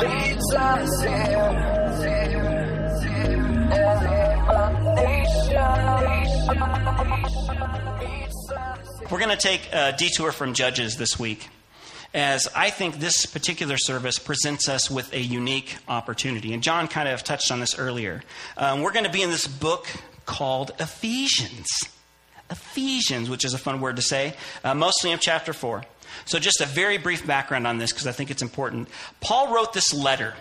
leads us here. We're going to take a detour from Judges this week, as I think this particular service presents us with a unique opportunity. And John kind of touched on this earlier. Um, we're going to be in this book called Ephesians. Ephesians, which is a fun word to say, uh, mostly in chapter 4. So, just a very brief background on this because I think it's important. Paul wrote this letter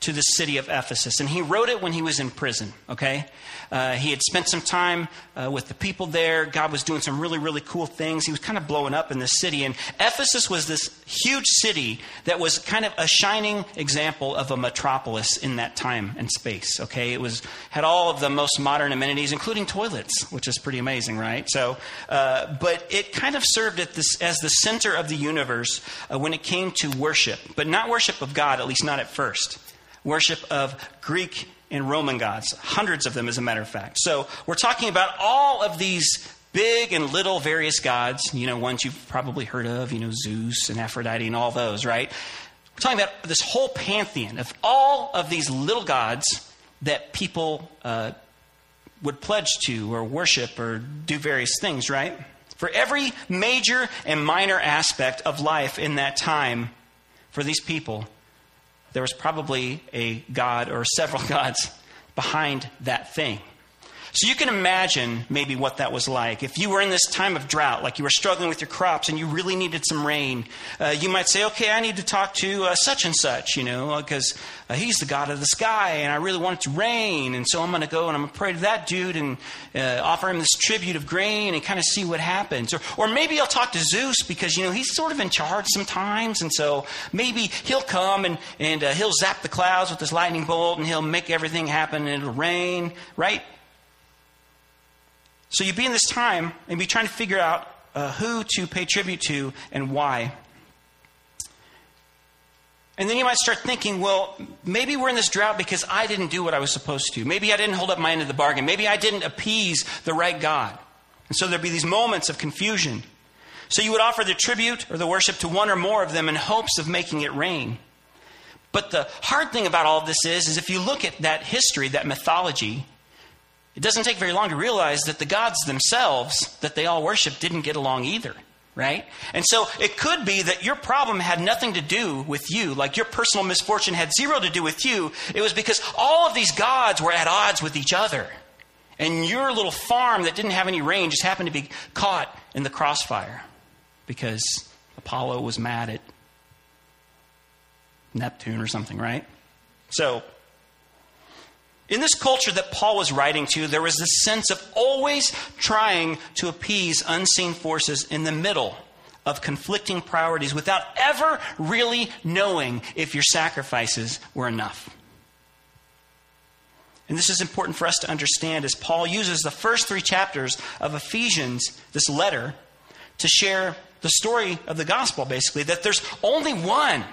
to the city of Ephesus. And he wrote it when he was in prison, okay? Uh, he had spent some time uh, with the people there. God was doing some really, really cool things. He was kind of blowing up in the city. And Ephesus was this huge city that was kind of a shining example of a metropolis in that time and space, okay? It was, had all of the most modern amenities, including toilets, which is pretty amazing, right? So, uh, but it kind of served this, as the center of the universe uh, when it came to worship, but not worship of God, at least not at first worship of Greek and Roman gods, hundreds of them, as a matter of fact. So we're talking about all of these big and little various gods, you know, ones you've probably heard of, you know, Zeus and Aphrodite and all those, right? We're talking about this whole pantheon of all of these little gods that people uh, would pledge to or worship or do various things, right? For every major and minor aspect of life in that time, for these people, there was probably a god or several gods behind that thing. So you can imagine maybe what that was like. If you were in this time of drought, like you were struggling with your crops and you really needed some rain, uh, you might say, okay, I need to talk to uh, such and such, you know, because uh, he's the God of the sky and I really want it to rain. And so I'm going to go and I'm going to pray to that dude and uh, offer him this tribute of grain and kind of see what happens. Or, or maybe I'll talk to Zeus because, you know, he's sort of in charge sometimes. And so maybe he'll come and, and uh, he'll zap the clouds with his lightning bolt and he'll make everything happen and it'll rain, right? So you'd be in this time and be trying to figure out uh, who to pay tribute to and why. And then you might start thinking, well, maybe we're in this drought because I didn't do what I was supposed to. Maybe I didn't hold up my end of the bargain. Maybe I didn't appease the right God. And so there'd be these moments of confusion. So you would offer the tribute or the worship to one or more of them in hopes of making it rain. But the hard thing about all of this is, is if you look at that history, that mythology, it doesn't take very long to realize that the gods themselves that they all worship didn't get along either, right? And so it could be that your problem had nothing to do with you, like your personal misfortune had zero to do with you. It was because all of these gods were at odds with each other. And your little farm that didn't have any rain just happened to be caught in the crossfire because Apollo was mad at Neptune or something, right? So in this culture that Paul was writing to, there was this sense of always trying to appease unseen forces in the middle of conflicting priorities without ever really knowing if your sacrifices were enough. And this is important for us to understand as Paul uses the first three chapters of Ephesians, this letter, to share the story of the gospel, basically, that there's only one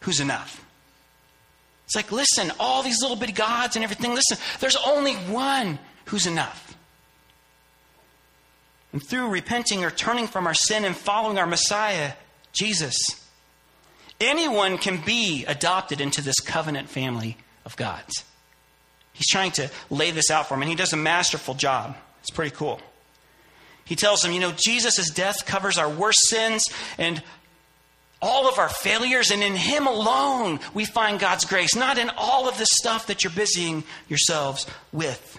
who's enough. It's like, listen, all these little bitty gods and everything, listen, there's only one who's enough. And through repenting or turning from our sin and following our Messiah, Jesus, anyone can be adopted into this covenant family of gods. He's trying to lay this out for him, and he does a masterful job. It's pretty cool. He tells him, you know, Jesus' death covers our worst sins, and all of our failures, and in Him alone we find God's grace, not in all of the stuff that you're busying yourselves with.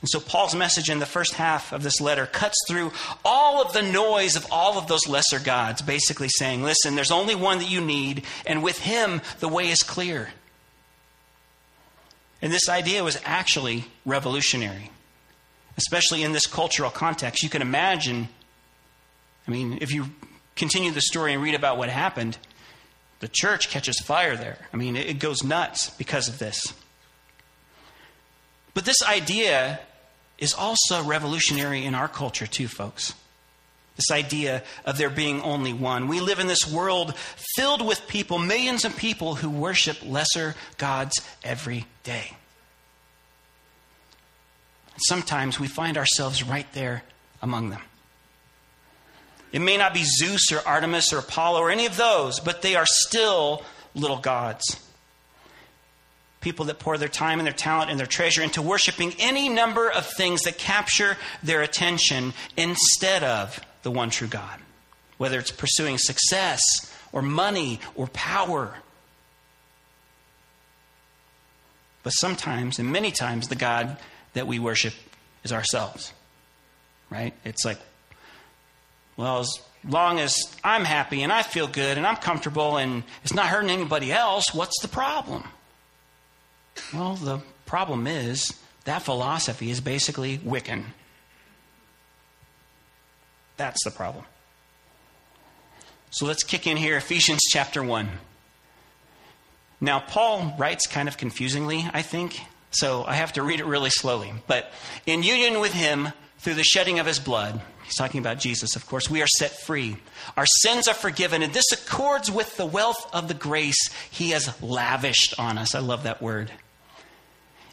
And so, Paul's message in the first half of this letter cuts through all of the noise of all of those lesser gods, basically saying, listen, there's only one that you need, and with Him the way is clear. And this idea was actually revolutionary, especially in this cultural context. You can imagine, I mean, if you continue the story and read about what happened, the church catches fire there. I mean, it goes nuts because of this. But this idea is also revolutionary in our culture, too, folks. This idea of there being only one. We live in this world filled with people, millions of people who worship lesser gods every day. Sometimes we find ourselves right there among them. It may not be Zeus or Artemis or Apollo or any of those, but they are still little gods. People that pour their time and their talent and their treasure into worshiping any number of things that capture their attention instead of the one true God, whether it's pursuing success or money or power. But sometimes, and many times, the God that we worship is ourselves. Right? It's like, well, as long as I'm happy and I feel good and I'm comfortable and it's not hurting anybody else, what's the problem? Well, the problem is that philosophy is basically Wiccan. That's the problem. So let's kick in here Ephesians chapter 1. Now, Paul writes kind of confusingly, I think, so I have to read it really slowly. But in union with him, through the shedding of his blood, he's talking about Jesus, of course, we are set free. Our sins are forgiven, and this accords with the wealth of the grace he has lavished on us. I love that word.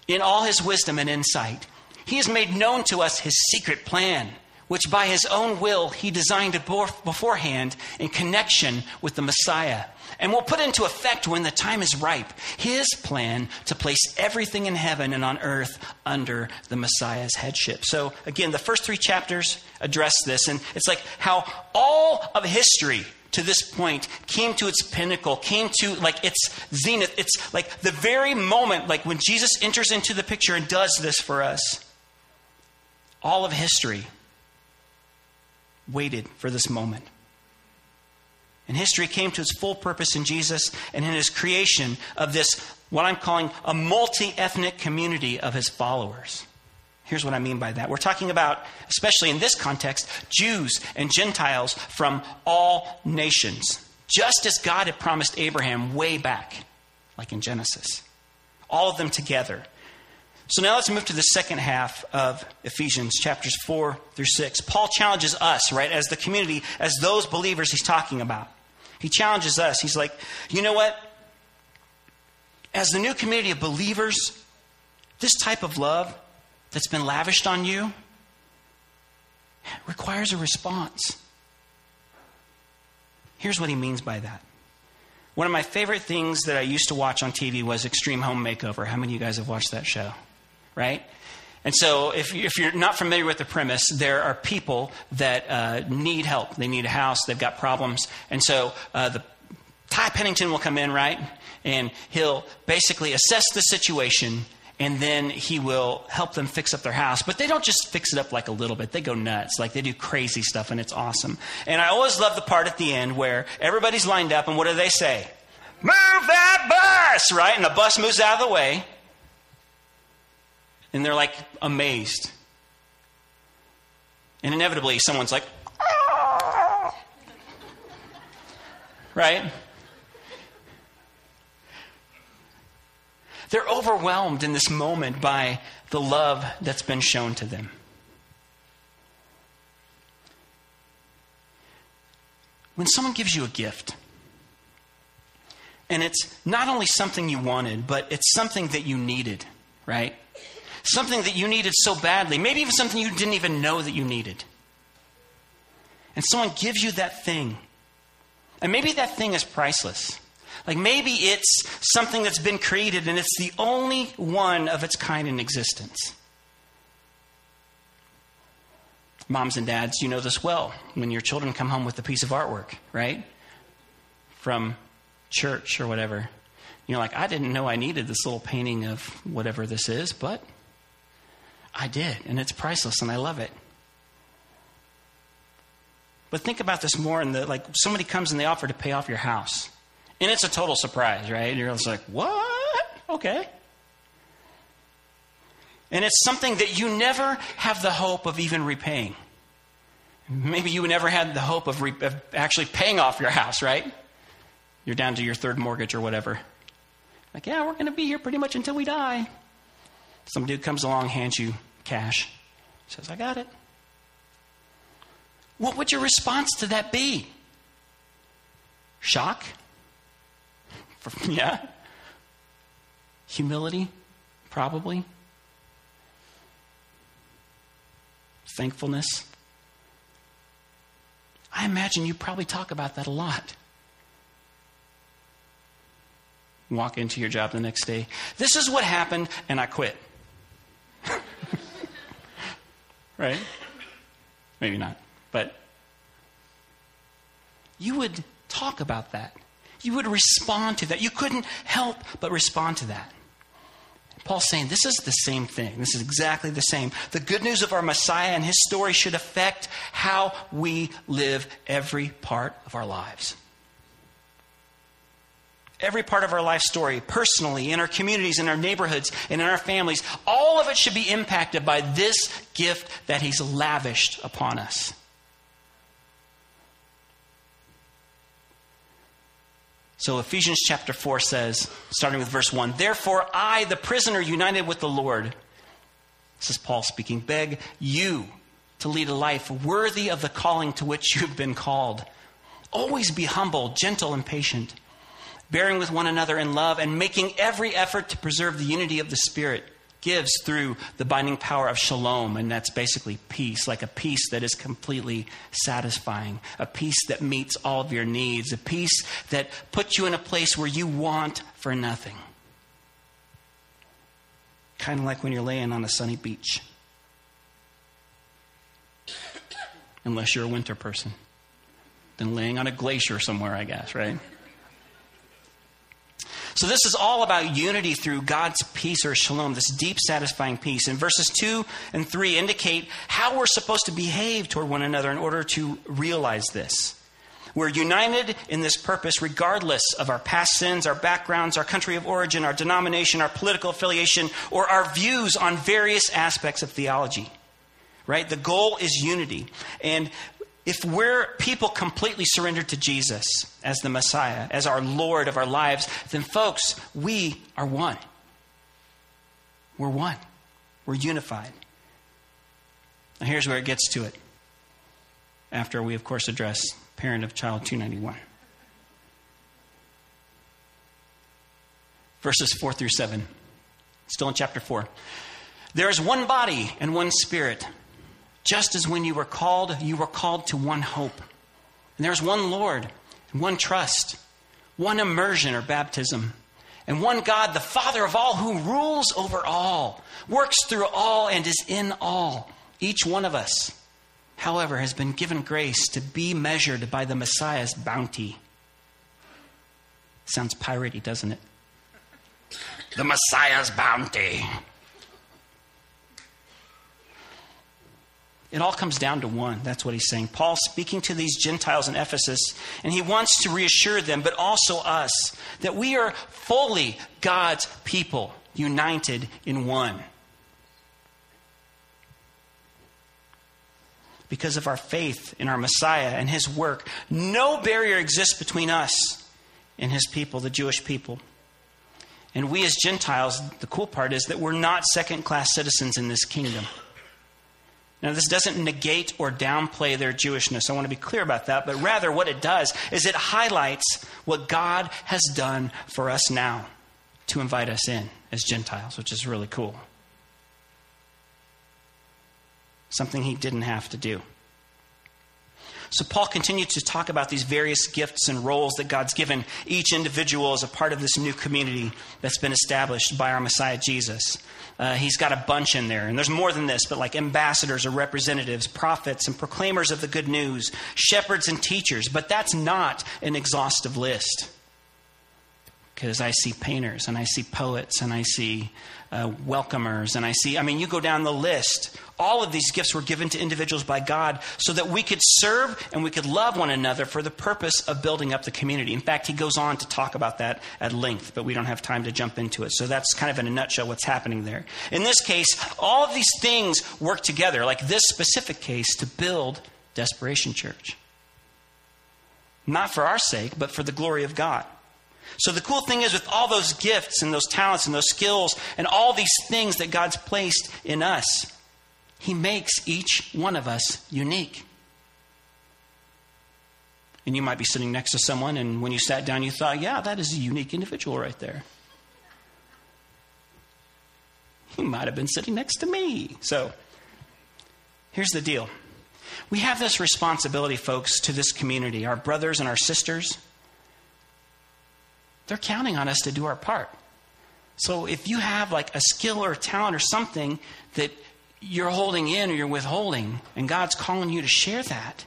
In all his wisdom and insight, he has made known to us his secret plan which by his own will he designed beforehand in connection with the Messiah, and will put into effect when the time is ripe his plan to place everything in heaven and on earth under the Messiah's headship. So, again, the first three chapters address this, and it's like how all of history to this point came to its pinnacle, came to like its zenith. It's like the very moment, like when Jesus enters into the picture and does this for us. All of history waited for this moment. And history came to its full purpose in Jesus and in his creation of this, what I'm calling a multi ethnic community of his followers. Here's what I mean by that. We're talking about, especially in this context, Jews and Gentiles from all nations, just as God had promised Abraham way back, like in Genesis. All of them together. So now let's move to the second half of Ephesians, chapters 4 through 6. Paul challenges us, right, as the community, as those believers he's talking about. He challenges us. He's like, you know what? As the new community of believers, this type of love that's been lavished on you requires a response. Here's what he means by that. One of my favorite things that I used to watch on TV was Extreme Home Makeover. How many of you guys have watched that show? Right? And so, if, if you're not familiar with the premise, there are people that uh, need help. They need a house, they've got problems. And so, uh, the Ty Pennington will come in, right? And he'll basically assess the situation and then he will help them fix up their house. But they don't just fix it up like a little bit, they go nuts. Like they do crazy stuff, and it's awesome. And I always love the part at the end where everybody's lined up, and what do they say? Move that bus, right? And the bus moves out of the way. And they're like amazed. And inevitably, someone's like, right? They're overwhelmed in this moment by the love that's been shown to them. When someone gives you a gift, and it's not only something you wanted, but it's something that you needed, right? Something that you needed so badly, maybe even something you didn't even know that you needed. And someone gives you that thing. And maybe that thing is priceless. Like maybe it's something that's been created and it's the only one of its kind in existence. Moms and dads, you know this well when your children come home with a piece of artwork, right? From church or whatever. You're like, I didn't know I needed this little painting of whatever this is, but I did, and it's priceless, and I love it. But think about this more in the like somebody comes and they offer to pay off your house. And it's a total surprise, right? You're just like, what? Okay. And it's something that you never have the hope of even repaying. Maybe you never had the hope of, re- of actually paying off your house, right? You're down to your third mortgage or whatever. Like, yeah, we're going to be here pretty much until we die. Some dude comes along, hands you cash, says, I got it. What would your response to that be? Shock? yeah. Humility? Probably. Thankfulness? I imagine you probably talk about that a lot. Walk into your job the next day. This is what happened, and I quit. Right? Maybe not. But you would talk about that. You would respond to that. You couldn't help but respond to that. Paul's saying this is the same thing. This is exactly the same. The good news of our Messiah and his story should affect how we live every part of our lives. Every part of our life story, personally, in our communities, in our neighborhoods, and in our families, all of it should be impacted by this gift that he's lavished upon us. So Ephesians chapter 4 says, starting with verse 1, Therefore I, the prisoner united with the Lord, this is Paul speaking, beg you to lead a life worthy of the calling to which you've been called. Always be humble, gentle, and patient, bearing with one another in love, and making every effort to preserve the unity of the Spirit gives through the binding power of shalom, and that's basically peace, like a peace that is completely satisfying, a peace that meets all of your needs, a peace that puts you in a place where you want for nothing. Kind of like when you're laying on a sunny beach. Unless you're a winter person. Then laying on a glacier somewhere, I guess, right? So, this is all about unity through God's peace or shalom, this deep, satisfying peace. And verses 2 and 3 indicate how we're supposed to behave toward one another in order to realize this. We're united in this purpose regardless of our past sins, our backgrounds, our country of origin, our denomination, our political affiliation, or our views on various aspects of theology. Right? The goal is unity. And if we're people completely surrendered to Jesus as the Messiah, as our Lord of our lives, then folks, we are one. We're one. We're unified. Now, here's where it gets to it. After we, of course, address parent of child 291. Verses 4 through 7. Still in chapter 4. There is one body and one spirit just as when you were called, you were called to one hope. And there's one Lord, and one trust, one immersion or baptism, and one God, the Father of all, who rules over all, works through all, and is in all. Each one of us, however, has been given grace to be measured by the Messiah's bounty. Sounds piratey, doesn't it? The Messiah's bounty. It all comes down to one. That's what he's saying. Paul speaking to these Gentiles in Ephesus, and he wants to reassure them, but also us, that we are fully God's people, united in one. Because of our faith in our Messiah and his work, no barrier exists between us and his people, the Jewish people. And we as Gentiles, the cool part is that we're not second class citizens in this kingdom. Now, this doesn't negate or downplay their Jewishness. I want to be clear about that. But rather, what it does is it highlights what God has done for us now to invite us in as Gentiles, which is really cool. Something he didn't have to do. So, Paul continued to talk about these various gifts and roles that God's given each individual as a part of this new community that's been established by our Messiah Jesus. Uh, he's got a bunch in there. And there's more than this, but like ambassadors or representatives, prophets and proclaimers of the good news, shepherds and teachers. But that's not an exhaustive list. Because I see painters and I see poets and I see uh, welcomers and I see, I mean, you go down the list. All of these gifts were given to individuals by God so that we could serve and we could love one another for the purpose of building up the community. In fact, he goes on to talk about that at length, but we don't have time to jump into it. So that's kind of in a nutshell what's happening there. In this case, all of these things work together, like this specific case, to build Desperation Church. Not for our sake, but for the glory of God. So the cool thing is, with all those gifts and those talents and those skills and all these things that God's placed in us, He makes each one of us unique. And you might be sitting next to someone, and when you sat down, you thought, yeah, that is a unique individual right there. He might have been sitting next to me. So here's the deal We have this responsibility, folks, to this community, our brothers and our sisters. They're counting on us to do our part. So if you have like a skill or a talent or something that you're holding in or you're withholding, and God's calling you to share that,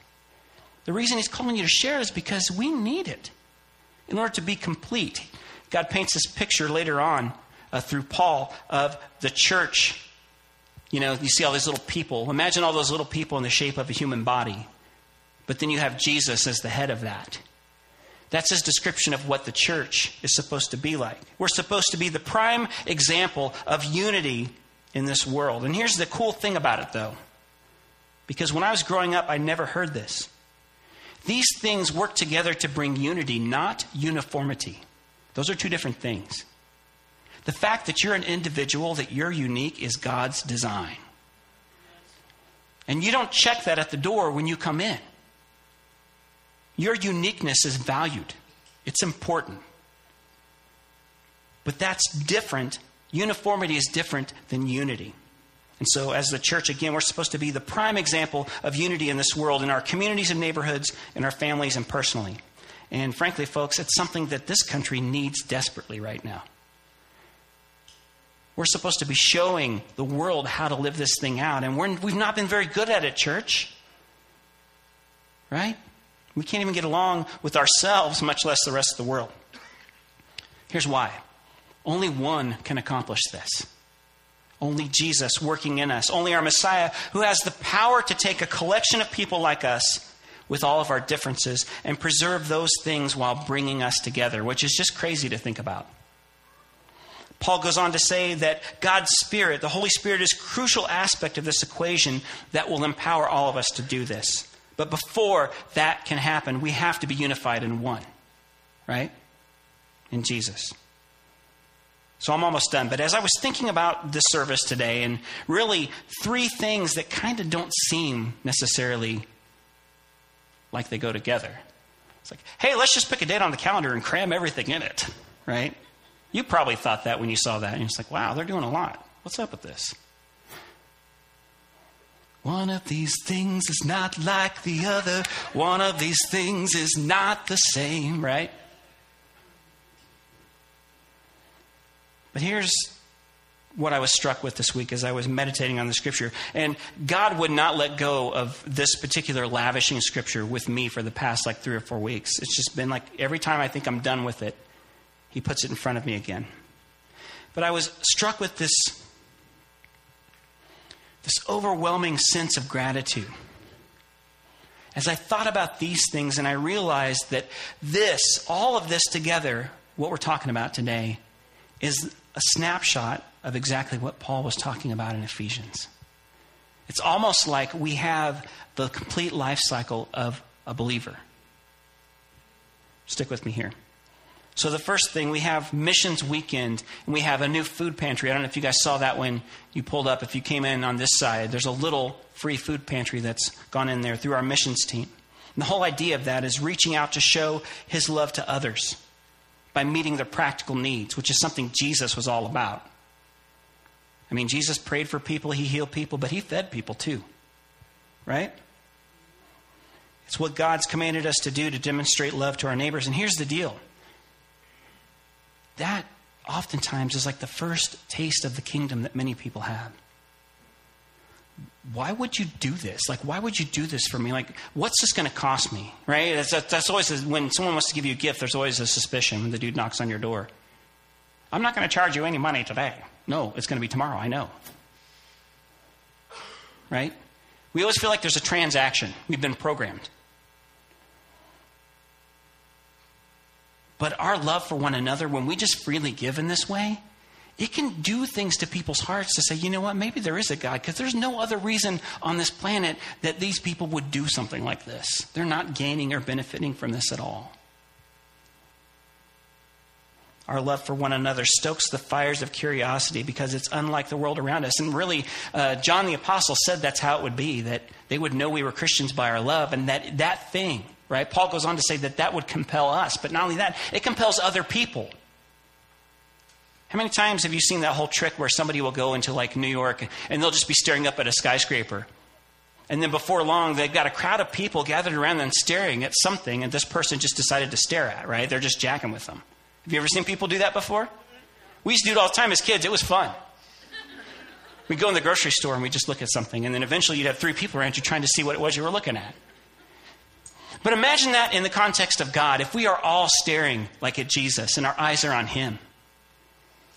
the reason He's calling you to share is because we need it in order to be complete. God paints this picture later on uh, through Paul of the church. You know, you see all these little people. Imagine all those little people in the shape of a human body. But then you have Jesus as the head of that. That's his description of what the church is supposed to be like. We're supposed to be the prime example of unity in this world. And here's the cool thing about it, though. Because when I was growing up, I never heard this. These things work together to bring unity, not uniformity. Those are two different things. The fact that you're an individual, that you're unique, is God's design. And you don't check that at the door when you come in. Your uniqueness is valued, it's important. But that's different. Uniformity is different than unity. And so, as the church, again, we're supposed to be the prime example of unity in this world, in our communities and neighborhoods, in our families, and personally. And frankly, folks, it's something that this country needs desperately right now. We're supposed to be showing the world how to live this thing out, and we have not been very good at it, church. Right? We can't even get along with ourselves, much less the rest of the world. Here's why only one can accomplish this. Only Jesus working in us. Only our Messiah who has the power to take a collection of people like us with all of our differences and preserve those things while bringing us together, which is just crazy to think about. Paul goes on to say that God's Spirit, the Holy Spirit, is a crucial aspect of this equation that will empower all of us to do this. But before that can happen, we have to be unified in one, right? In Jesus. So I'm almost done. But as I was thinking about this service today, and really three things that kind of don't seem necessarily like they go together. It's like, hey, let's just pick a date on the calendar and cram everything in it, right? You probably thought that when you saw that. And it's like, wow, they're doing a lot. What's up with this? One of these things is not like the other. One of these things is not the same, right? But here's what I was struck with this week as I was meditating on the scripture. And God would not let go of this particular lavishing scripture with me for the past like three or four weeks. It's just been like every time I think I'm done with it, He puts it in front of me again. But I was struck with this, this overwhelming sense of gratitude. As I thought about these things and I realized that this, all of this together, what we're talking about today, is a snapshot of exactly what Paul was talking about in Ephesians. It's almost like we have the complete life cycle of a believer. Stick with me here. So, the first thing, we have Missions Weekend, and we have a new food pantry. I don't know if you guys saw that when you pulled up. If you came in on this side, there's a little free food pantry that's gone in there through our missions team. And the whole idea of that is reaching out to show his love to others by meeting their practical needs, which is something Jesus was all about. I mean, Jesus prayed for people, he healed people, but he fed people too. Right? It's what God's commanded us to do to demonstrate love to our neighbors. And here's the deal that oftentimes is like the first taste of the kingdom that many people have why would you do this? Like, why would you do this for me? Like, what's this going to cost me? Right? That's, that's always a, when someone wants to give you a gift. There's always a suspicion when the dude knocks on your door. I'm not going to charge you any money today. No, it's going to be tomorrow. I know. Right? We always feel like there's a transaction. We've been programmed. But our love for one another, when we just freely give in this way, it can do things to people's hearts to say, you know what, maybe there is a God, because there's no other reason on this planet that these people would do something like this. They're not gaining or benefiting from this at all. Our love for one another stokes the fires of curiosity because it's unlike the world around us. And really, uh, John the Apostle said that's how it would be, that they would know we were Christians by our love, and that that thing, right? Paul goes on to say that that would compel us. But not only that, it compels other people. How many times have you seen that whole trick where somebody will go into like New York and they'll just be staring up at a skyscraper? And then before long, they've got a crowd of people gathered around them staring at something, and this person just decided to stare at, right? They're just jacking with them. Have you ever seen people do that before? We used to do it all the time as kids. It was fun. We'd go in the grocery store and we'd just look at something, and then eventually you'd have three people around you trying to see what it was you were looking at. But imagine that in the context of God. If we are all staring like at Jesus and our eyes are on Him,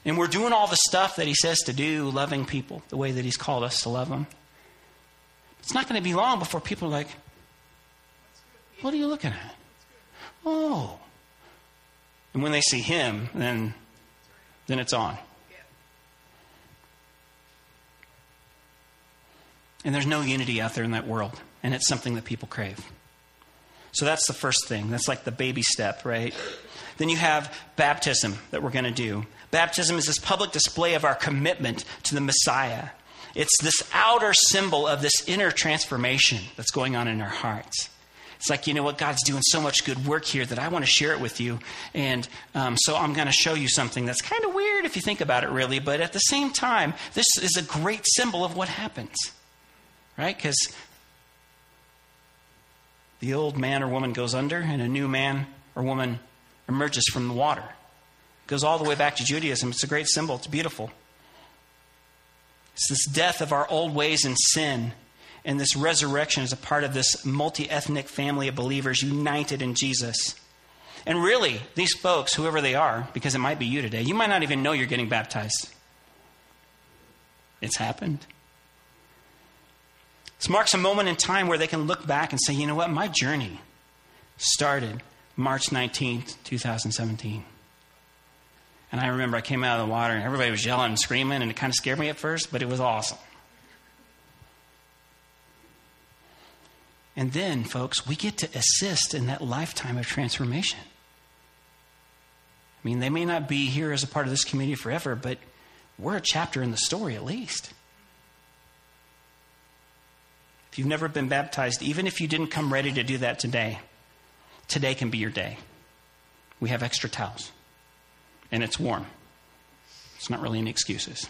and we're doing all the stuff that He says to do, loving people the way that He's called us to love them, it's not going to be long before people are like, What are you looking at? Oh. And when they see Him, then, then it's on. And there's no unity out there in that world, and it's something that people crave. So that's the first thing. That's like the baby step, right? Then you have baptism that we're going to do. Baptism is this public display of our commitment to the Messiah. It's this outer symbol of this inner transformation that's going on in our hearts. It's like, you know what, God's doing so much good work here that I want to share it with you. And um, so I'm going to show you something that's kind of weird if you think about it, really. But at the same time, this is a great symbol of what happens, right? Because the old man or woman goes under, and a new man or woman emerges from the water. It goes all the way back to Judaism. It's a great symbol, it's beautiful. It's this death of our old ways and sin, and this resurrection is a part of this multi ethnic family of believers united in Jesus. And really, these folks, whoever they are, because it might be you today, you might not even know you're getting baptized. It's happened. This marks a moment in time where they can look back and say, you know what, my journey started March 19th, 2017. And I remember I came out of the water and everybody was yelling and screaming, and it kind of scared me at first, but it was awesome. And then, folks, we get to assist in that lifetime of transformation. I mean, they may not be here as a part of this community forever, but we're a chapter in the story at least. You've never been baptized, even if you didn't come ready to do that today, today can be your day. We have extra towels, and it's warm. It's not really any excuses.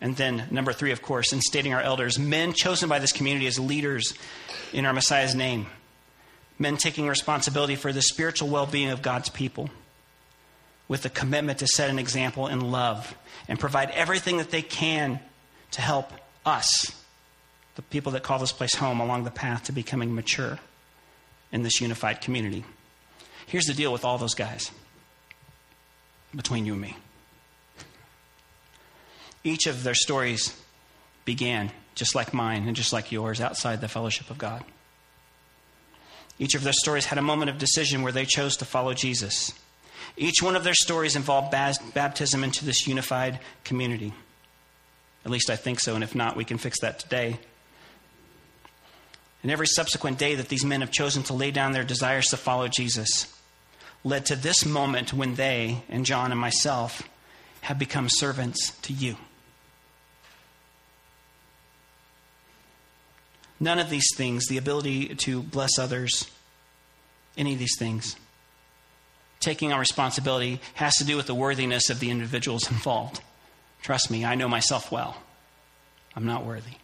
And then, number three, of course, in stating our elders, men chosen by this community as leaders in our Messiah's name, men taking responsibility for the spiritual well being of God's people with a commitment to set an example in love and provide everything that they can to help us, the people that call this place home, along the path to becoming mature in this unified community. Here's the deal with all those guys between you and me. Each of their stories began, just like mine and just like yours, outside the fellowship of God. Each of their stories had a moment of decision where they chose to follow Jesus. Each one of their stories involved baptism into this unified community. At least I think so, and if not, we can fix that today. And every subsequent day that these men have chosen to lay down their desires to follow Jesus led to this moment when they, and John and myself, have become servants to you. None of these things, the ability to bless others, any of these things, taking on responsibility, has to do with the worthiness of the individuals involved. Trust me, I know myself well. I'm not worthy.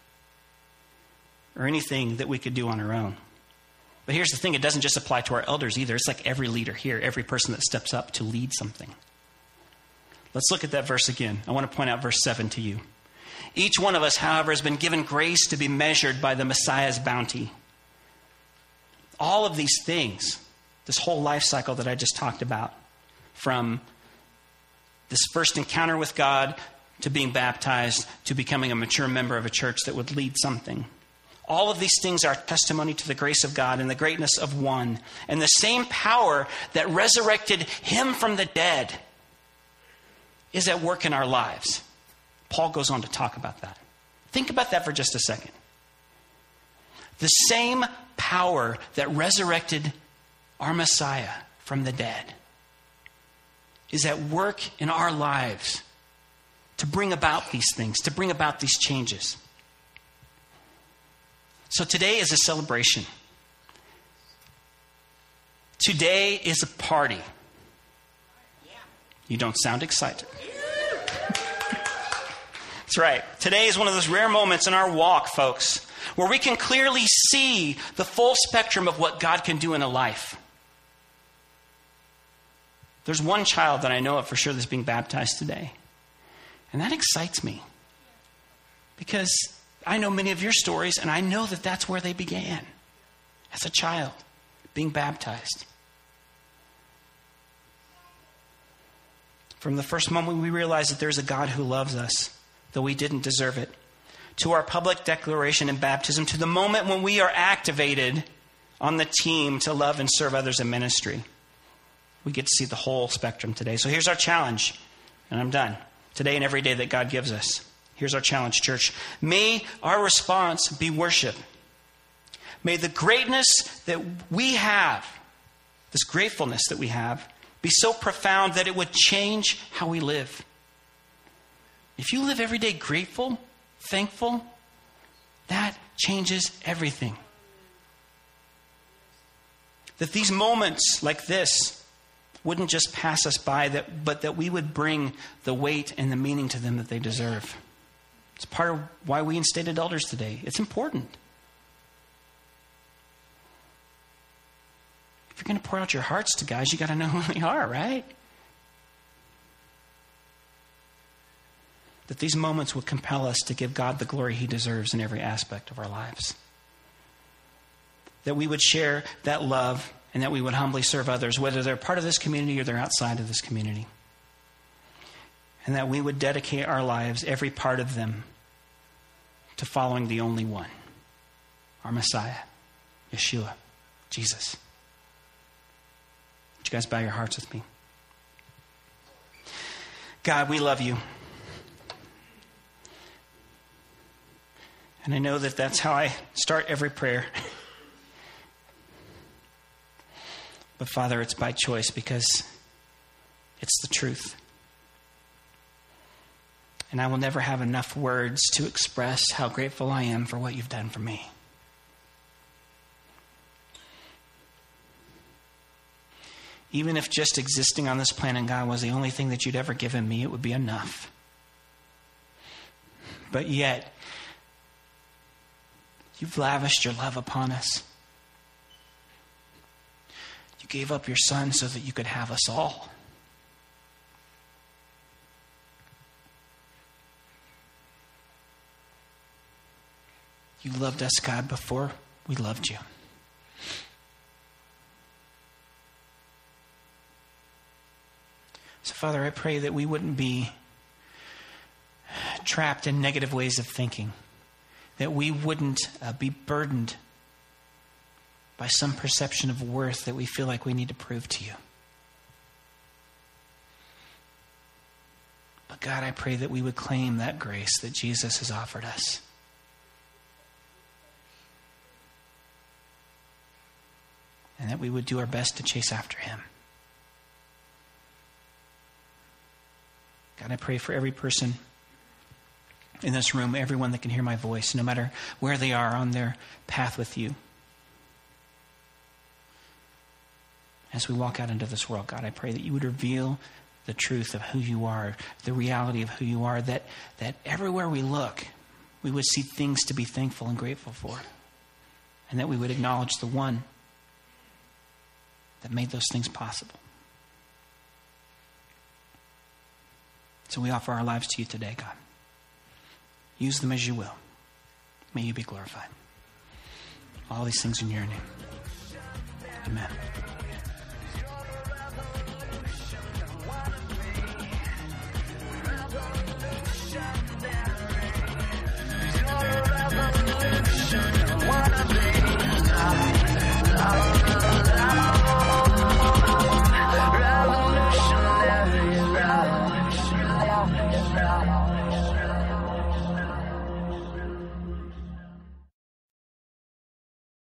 Or anything that we could do on our own. But here's the thing it doesn't just apply to our elders either. It's like every leader here, every person that steps up to lead something. Let's look at that verse again. I want to point out verse 7 to you. Each one of us, however, has been given grace to be measured by the Messiah's bounty. All of these things, this whole life cycle that I just talked about, from this first encounter with God to being baptized to becoming a mature member of a church that would lead something. All of these things are testimony to the grace of God and the greatness of one. And the same power that resurrected him from the dead is at work in our lives. Paul goes on to talk about that. Think about that for just a second. The same power that resurrected our Messiah from the dead is at work in our lives to bring about these things, to bring about these changes. So today is a celebration. Today is a party. You don't sound excited. That's right. Today is one of those rare moments in our walk, folks, where we can clearly see the full spectrum of what God can do in a life. There's one child that I know of for sure that's being baptized today. And that excites me because I know many of your stories, and I know that that's where they began as a child, being baptized. From the first moment we realized that there's a God who loves us, though we didn't deserve it, to our public declaration in baptism, to the moment when we are activated on the team to love and serve others in ministry. We get to see the whole spectrum today. So here's our challenge, and I'm done. Today and every day that God gives us. Here's our challenge, church. May our response be worship. May the greatness that we have, this gratefulness that we have, be so profound that it would change how we live. If you live every day grateful, thankful, that changes everything. That these moments like this wouldn't just pass us by, that, but that we would bring the weight and the meaning to them that they deserve. It's part of why we instated elders today. It's important. If you're going to pour out your hearts to guys, you got to know who they are, right? That these moments would compel us to give God the glory he deserves in every aspect of our lives. That we would share that love and that we would humbly serve others, whether they're part of this community or they're outside of this community and that we would dedicate our lives, every part of them, to following the only one, our Messiah, Yeshua, Jesus. Would you guys bow your hearts with me? God, we love you. And I know that that's how I start every prayer. But Father, it's by choice because it's the truth and I will never have enough words to express how grateful I am for what you've done for me. Even if just existing on this planet, God, was the only thing that you'd ever given me, it would be enough. But yet, you've lavished your love upon us. You gave up your son so that you could have us all. You loved us, God, before we loved you. So, Father, I pray that we wouldn't be trapped in negative ways of thinking, that we wouldn't uh, be burdened by some perception of worth that we feel like we need to prove to you. But, God, I pray that we would claim that grace that Jesus has offered us. and that we would do our best to chase after him. God, I pray for every person in this room, everyone that can hear my voice, no matter where they are on their path with you. As we walk out into this world, God, I pray that you would reveal the truth of who you are, the reality of who you are, that, that everywhere we look, we would see things to be thankful and grateful for, and that we would acknowledge the one that made those things possible. So we offer our lives to you today, God. Use them as you will. May you be glorified. All these things in your name. Amen.